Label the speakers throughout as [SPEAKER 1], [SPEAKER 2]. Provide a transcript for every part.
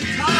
[SPEAKER 1] Does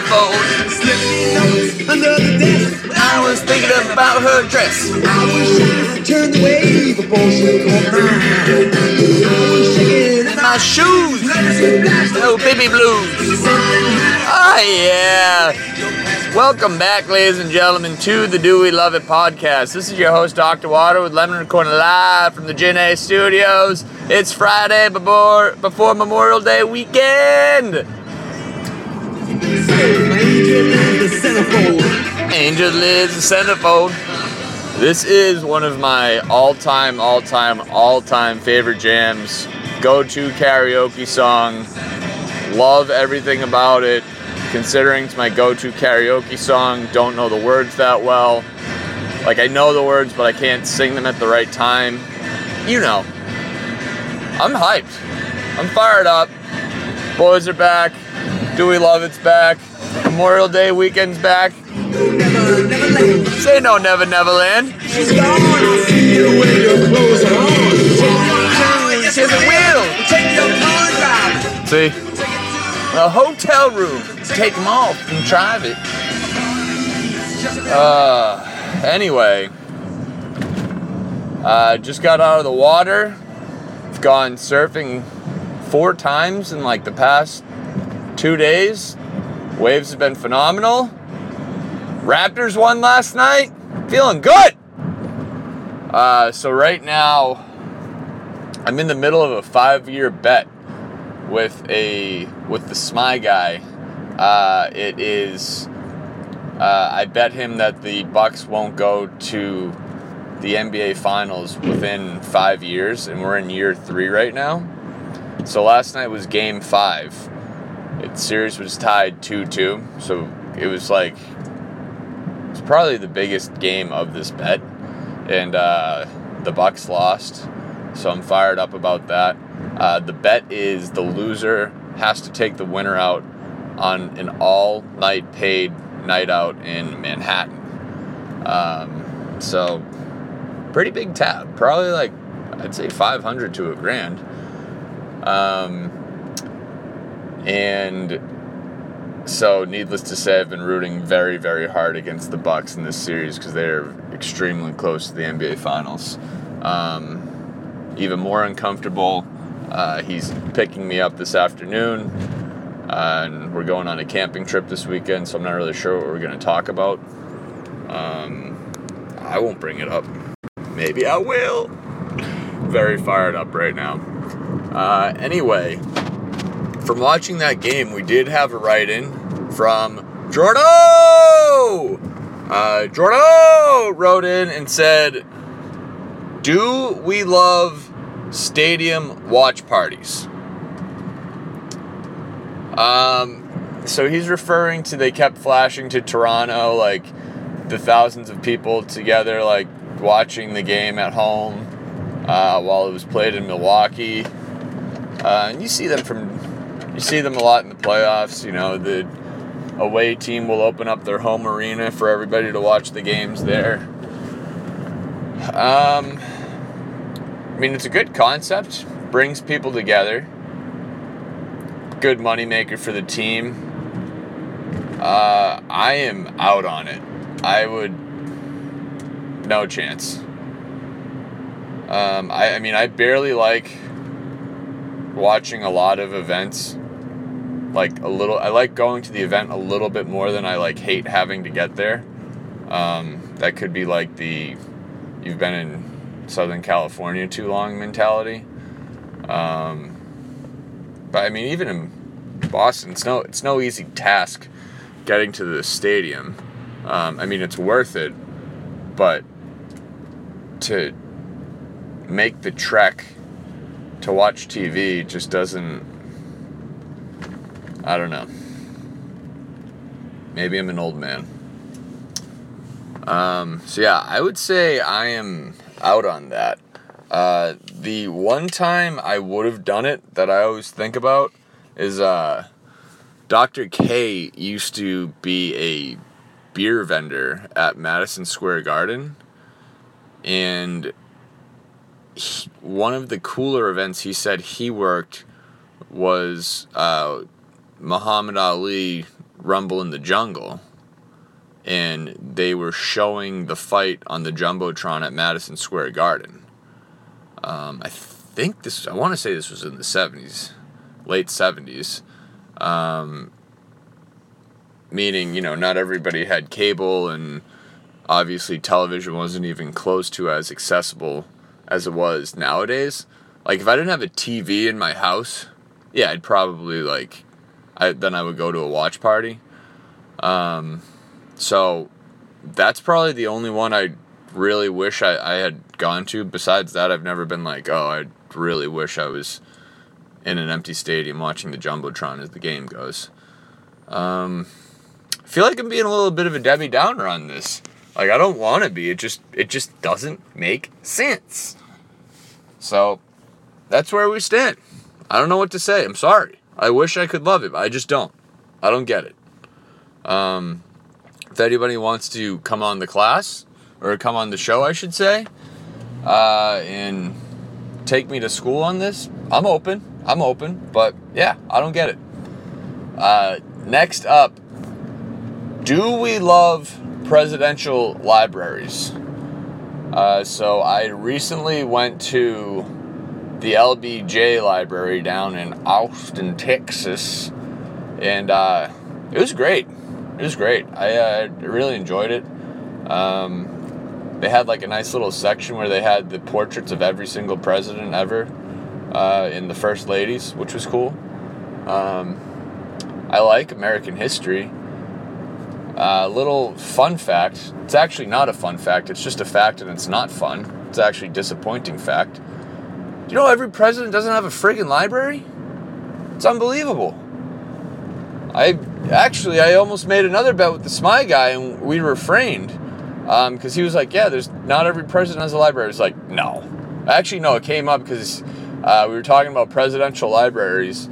[SPEAKER 1] centerfold. Slipping notes under the desk.
[SPEAKER 2] I was thinking about her dress.
[SPEAKER 1] I wish I turned away before she caught my. I was shaking in
[SPEAKER 2] My shoes. Oh, baby blues. Oh, yeah. Welcome back, ladies and gentlemen, to the Do We Love It podcast. This is your host, Dr. Water, with Lemon and Corner live from the Gin A Studios. It's Friday before, before Memorial Day weekend.
[SPEAKER 1] Centerfold.
[SPEAKER 2] Angel lives the centerfold. This is one of my all-time, all-time, all-time favorite jams. Go-to karaoke song. Love everything about it. Considering it's my go-to karaoke song, don't know the words that well. Like I know the words, but I can't sing them at the right time. You know. I'm hyped. I'm fired up. Boys are back. Do we love it's back? Memorial Day weekend's back.
[SPEAKER 1] Never, never.
[SPEAKER 2] Say no, Never Neverland.
[SPEAKER 1] She's gone. I see you when your clothes are on.
[SPEAKER 2] She's a wheel.
[SPEAKER 1] Take your car drive.
[SPEAKER 2] See, a hotel room. Take them off and drive it. Uh, anyway, uh, just got out of the water. I've gone surfing four times in like the past two days. Waves have been phenomenal. Raptors won last night. Feeling good. Uh, so right now, I'm in the middle of a five-year bet with a with the Smy guy. Uh, it is. Uh, I bet him that the Bucks won't go to the NBA Finals within five years, and we're in year three right now. So last night was Game Five. Series was tied two-two, so it was like it's probably the biggest game of this bet, and uh, the Bucks lost, so I'm fired up about that. Uh, the bet is the loser has to take the winner out on an all-night paid night out in Manhattan. Um, so pretty big tab, probably like I'd say 500 to a grand. Um, and so, needless to say, I've been rooting very, very hard against the Bucks in this series because they're extremely close to the NBA Finals. Um, even more uncomfortable, uh, he's picking me up this afternoon, uh, and we're going on a camping trip this weekend. So I'm not really sure what we're going to talk about. Um, I won't bring it up. Maybe I will. Very fired up right now. Uh, anyway, from watching that game, we did have a write in from Jordo! Uh, Jordo wrote in and said, Do we love stadium watch parties? Um, so he's referring to they kept flashing to Toronto, like the thousands of people together, like watching the game at home uh, while it was played in Milwaukee. Uh, and you see them from you see them a lot in the playoffs. You know, the away team will open up their home arena for everybody to watch the games there. Um, I mean, it's a good concept, brings people together, good moneymaker for the team. Uh, I am out on it. I would, no chance. Um, I, I mean, I barely like watching a lot of events like a little i like going to the event a little bit more than i like hate having to get there um, that could be like the you've been in southern california too long mentality um, but i mean even in boston it's no it's no easy task getting to the stadium um, i mean it's worth it but to make the trek to watch TV just doesn't. I don't know. Maybe I'm an old man. Um, so yeah, I would say I am out on that. Uh, the one time I would have done it that I always think about is uh, Dr. K used to be a beer vendor at Madison Square Garden, and he, one of the cooler events he said he worked was uh, Muhammad Ali Rumble in the Jungle. And they were showing the fight on the Jumbotron at Madison Square Garden. Um, I think this, I want to say this was in the 70s, late 70s. Um, meaning, you know, not everybody had cable, and obviously television wasn't even close to as accessible as it was nowadays. Like, if I didn't have a TV in my house, yeah, I'd probably, like, I, then I would go to a watch party. Um, so that's probably the only one I really wish I, I had gone to. Besides that, I've never been like, oh, I really wish I was in an empty stadium watching the Jumbotron as the game goes. Um, I feel like I'm being a little bit of a Debbie Downer on this. Like I don't want to be. It just it just doesn't make sense. So that's where we stand. I don't know what to say. I'm sorry. I wish I could love but I just don't. I don't get it. Um, if anybody wants to come on the class or come on the show, I should say, uh, and take me to school on this, I'm open. I'm open, but yeah, I don't get it. Uh, next up, do we love presidential libraries? Uh, so I recently went to the LBJ library down in Austin, Texas, and uh, it was great. It was great. I uh, really enjoyed it. Um, they had like a nice little section where they had the portraits of every single president ever uh, in the first ladies, which was cool. Um, I like American history. A uh, little fun fact it's actually not a fun fact, it's just a fact and it's not fun. It's actually a disappointing fact. You know every president doesn't have a friggin' library? It's unbelievable. I actually I almost made another bet with the Smy guy and we refrained because um, he was like, "Yeah, there's not every president has a library." I was like, "No." Actually, no. It came up because uh, we were talking about presidential libraries,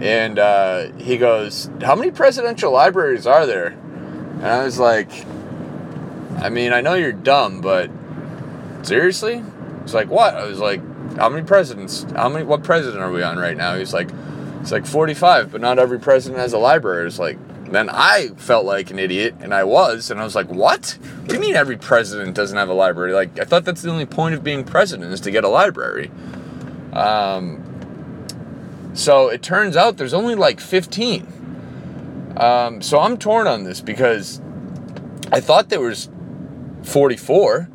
[SPEAKER 2] and uh, he goes, "How many presidential libraries are there?" And I was like, "I mean, I know you're dumb, but seriously?" It's like, "What?" I was like, "How many presidents? How many? What president are we on right now?" He's like, "It's like 45, but not every president has a library." It's like, then I felt like an idiot, and I was, and I was like, "What? What do you mean every president doesn't have a library? Like, I thought that's the only point of being president is to get a library." Um, so it turns out there's only like 15. Um, so I'm torn on this because I thought there was 44.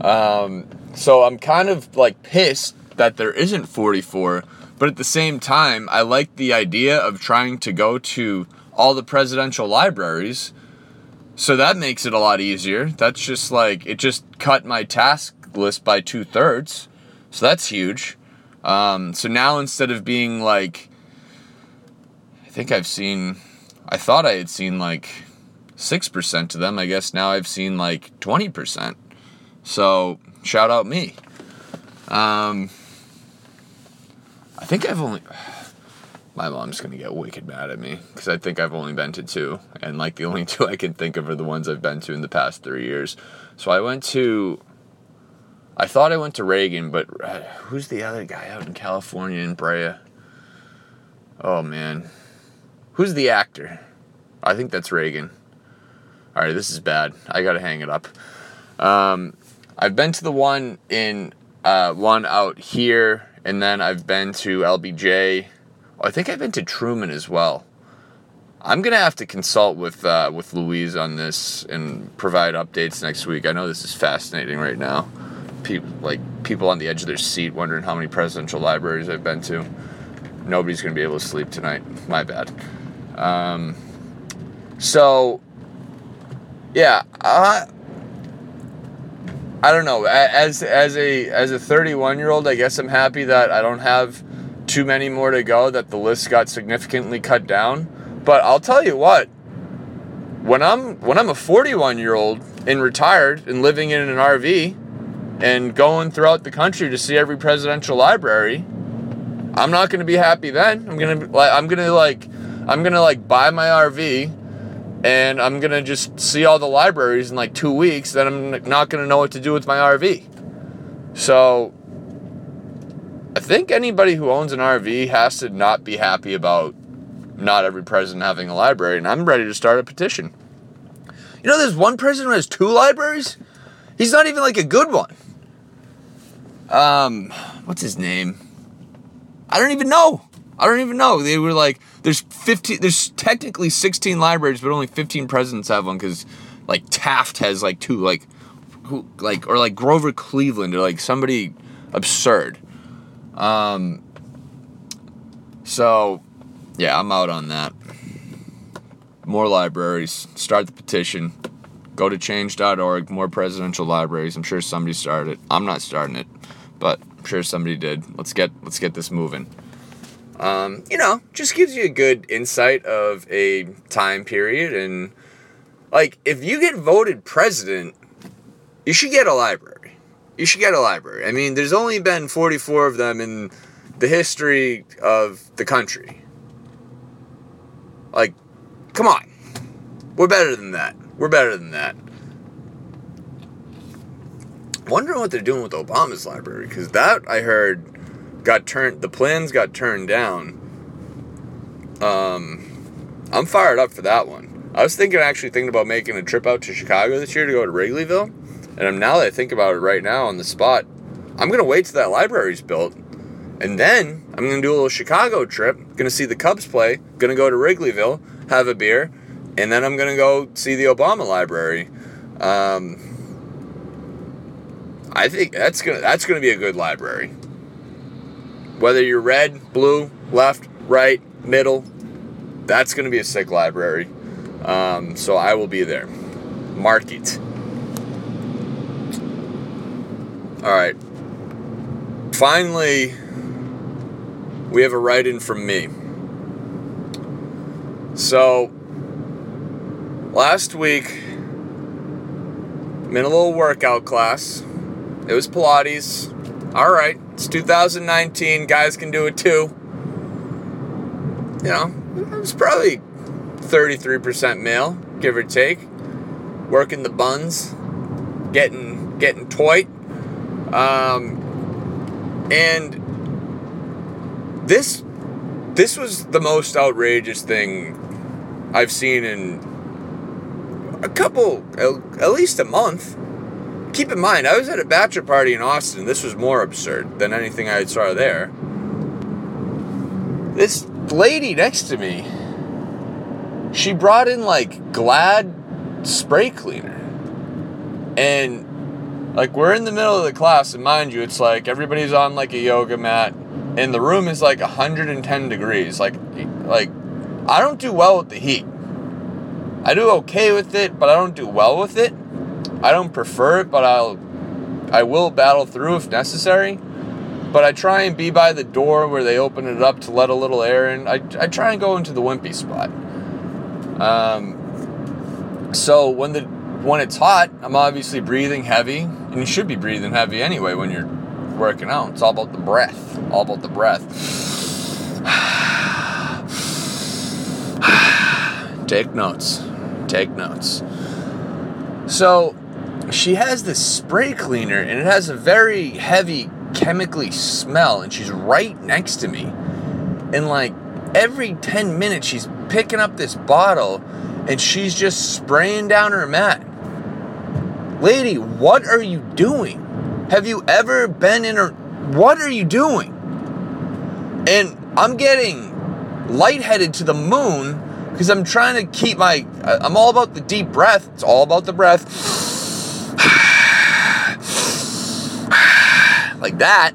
[SPEAKER 2] Um, so I'm kind of like pissed that there isn't 44. But at the same time, I like the idea of trying to go to all the presidential libraries. So that makes it a lot easier. That's just like, it just cut my task list by two thirds. So that's huge. Um, so now instead of being like, I think I've seen, I thought I had seen like 6% of them. I guess now I've seen like 20%. So shout out me. Um, I think I've only. My mom's gonna get wicked mad at me because I think I've only been to two, and like the only two I can think of are the ones I've been to in the past three years. So I went to I thought I went to Reagan, but uh, who's the other guy out in California in Brea? Oh man. Who's the actor? I think that's Reagan. All right, this is bad. I got to hang it up. Um, I've been to the one in uh, one out here, and then I've been to LBJ. Oh, I think I've been to Truman as well. I'm gonna have to consult with uh, with Louise on this and provide updates next week. I know this is fascinating right now people like people on the edge of their seat wondering how many presidential libraries I've been to. Nobody's gonna be able to sleep tonight. My bad. Um, so, yeah, uh, I don't know. As as a as a 31 year old, I guess I'm happy that I don't have too many more to go. That the list got significantly cut down. But I'll tell you what. When I'm when I'm a 41 year old and retired and living in an RV and going throughout the country to see every presidential library, I'm not going to be happy then. I'm like I'm to like I'm to like buy my RV and I'm gonna just see all the libraries in like two weeks, then I'm not gonna know what to do with my RV. So I think anybody who owns an RV has to not be happy about not every president having a library, and I'm ready to start a petition. You know, there's one president who has two libraries. He's not even like a good one. Um, what's his name? I don't even know. I don't even know. They were like, there's 15, there's technically 16 libraries, but only 15 presidents have one because, like, Taft has like two, like, who, like, or like Grover Cleveland or like somebody absurd. Um, so, yeah, I'm out on that. More libraries. Start the petition. Go to change.org. More presidential libraries. I'm sure somebody started it. I'm not starting it, but I'm sure somebody did. Let's get let's get this moving. Um, you know, just gives you a good insight of a time period and like if you get voted president, you should get a library. You should get a library. I mean, there's only been 44 of them in the history of the country. Like, come on. We're better than that. We're better than that. Wondering what they're doing with Obama's library because that I heard got turned. The plans got turned down. Um, I'm fired up for that one. I was thinking, actually thinking about making a trip out to Chicago this year to go to Wrigleyville, and I'm now that I think about it right now on the spot, I'm gonna wait till that library's built, and then I'm gonna do a little Chicago trip. Gonna see the Cubs play. Gonna go to Wrigleyville, have a beer, and then I'm gonna go see the Obama library. Um, I think that's gonna that's gonna be a good library. Whether you're red, blue, left, right, middle, that's gonna be a sick library. Um, so I will be there. Mark it. All right. Finally, we have a write in from me. So, last week, I'm in a little workout class. It was Pilates. All right, it's 2019. Guys can do it too. You know, it was probably 33% male, give or take. Working the buns, getting getting toit. Um, and this this was the most outrageous thing I've seen in a couple, at least a month. Keep in mind, I was at a bachelor party in Austin. This was more absurd than anything I saw there. This lady next to me, she brought in like Glad spray cleaner. And like we're in the middle of the class, and mind you, it's like everybody's on like a yoga mat, and the room is like 110 degrees. Like, like I don't do well with the heat. I do okay with it, but I don't do well with it. I don't prefer it, but I'll I will battle through if necessary. But I try and be by the door where they open it up to let a little air in. I, I try and go into the wimpy spot. Um, so when the when it's hot, I'm obviously breathing heavy, and you should be breathing heavy anyway when you're working out. It's all about the breath. All about the breath. Take notes. Take notes. So she has this spray cleaner and it has a very heavy chemically smell and she's right next to me. And like every 10 minutes she's picking up this bottle and she's just spraying down her mat. Lady, what are you doing? Have you ever been in a what are you doing? And I'm getting lightheaded to the moon because I'm trying to keep my I'm all about the deep breath. It's all about the breath. like that,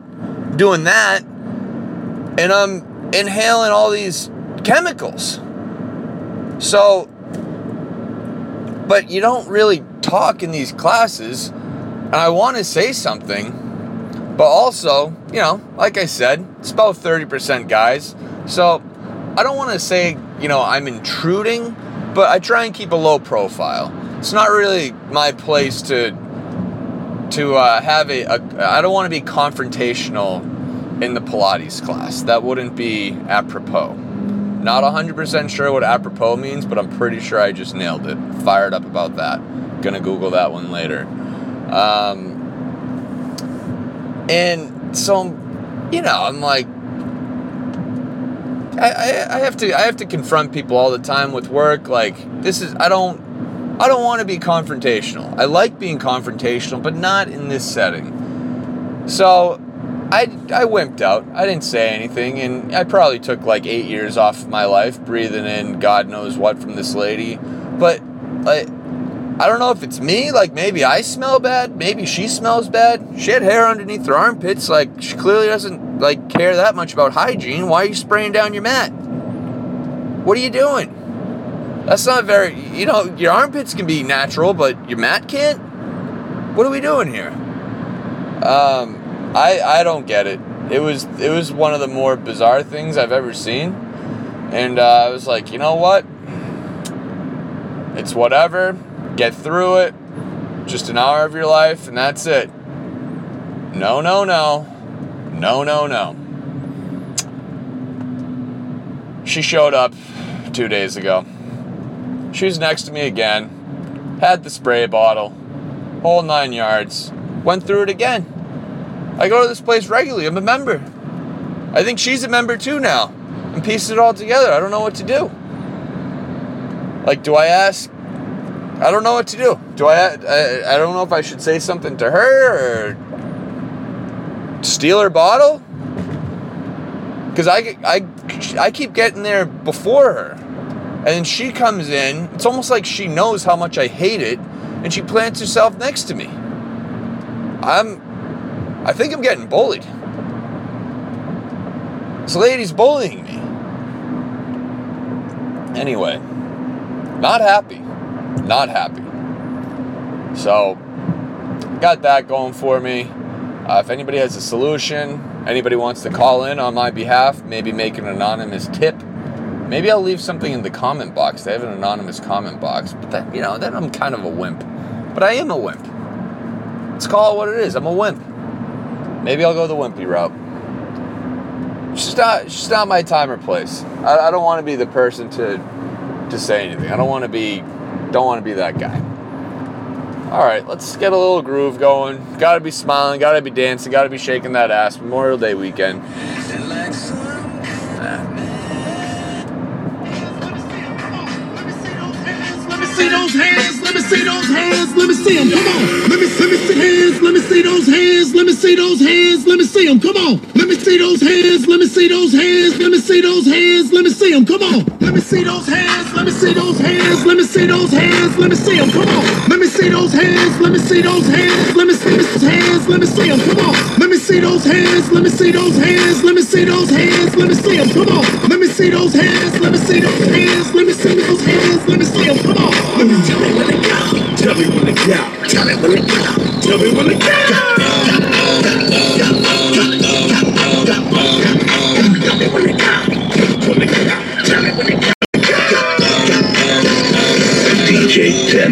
[SPEAKER 2] doing that, and I'm inhaling all these chemicals. So, but you don't really talk in these classes And I want to say something, but also, you know, like I said, it's about 30% guys. So I don't want to say, you know, I'm intruding, but I try and keep a low profile. It's not really my place to to uh, have a, a. I don't want to be confrontational in the Pilates class. That wouldn't be apropos. Not 100% sure what apropos means, but I'm pretty sure I just nailed it. Fired up about that. Gonna Google that one later. Um, and so, you know, I'm like, I, I, have to I have to confront people all the time with work. Like this is I don't I don't want to be confrontational. I like being confrontational, but not in this setting. So I, I wimped out. I didn't say anything, and I probably took like eight years off of my life breathing in God knows what from this lady. But like, I don't know if it's me. Like maybe I smell bad. Maybe she smells bad. She had hair underneath her armpits. Like she clearly doesn't like care that much about hygiene. Why are you spraying down your mat? What are you doing? That's not very, you know, your armpits can be natural, but your mat can't? What are we doing here? Um, I, I don't get it. It was, it was one of the more bizarre things I've ever seen. And uh, I was like, you know what? It's whatever. Get through it. Just an hour of your life, and that's it. No, no, no. No, no, no. She showed up two days ago. She was next to me again, had the spray bottle, whole nine yards, went through it again. I go to this place regularly, I'm a member. I think she's a member too now, and pieced it all together. I don't know what to do. Like, do I ask? I don't know what to do. Do I? I, I don't know if I should say something to her or steal her bottle because I, I, I keep getting there before her. And then she comes in. It's almost like she knows how much I hate it, and she plants herself next to me. I'm, I think I'm getting bullied. This lady's bullying me. Anyway, not happy. Not happy. So, got that going for me. Uh, if anybody has a solution, anybody wants to call in on my behalf, maybe make an anonymous tip Maybe I'll leave something in the comment box. They have an anonymous comment box, but that you know, then I'm kind of a wimp. But I am a wimp. Let's call it what it is. I'm a wimp. Maybe I'll go the wimpy route. It's just not, it's just not my time or place. I, I don't want to be the person to to say anything. I don't want to be don't want to be that guy. All right, let's get a little groove going. Got to be smiling, got to be dancing, got to be shaking that ass. Memorial Day weekend.
[SPEAKER 3] see those hands. Let me see those hands. Let me see them. Come on. Let me let me see hands. Let me see those hands. Let me see those hands. Let me see them. Come on. Let me see those hands. Let me see those hands. Let me see those hands. Let me them. Come on. Let me see those hands. Let me see those hands. Let me see those hands. Let me see them. Come on. Let me see those hands. Let me see those hands. Let me see those hands. Let me see them. Come on. Let me see those hands. Let me see those hands. Let me see those hands. Let me see them. Come on. Let me see those hands. Let me see those hands. Let me see those hands. Let me see them. Come on. Let me tell me when to go. Tell me when to go. Tell me when to go. Tell me when to go.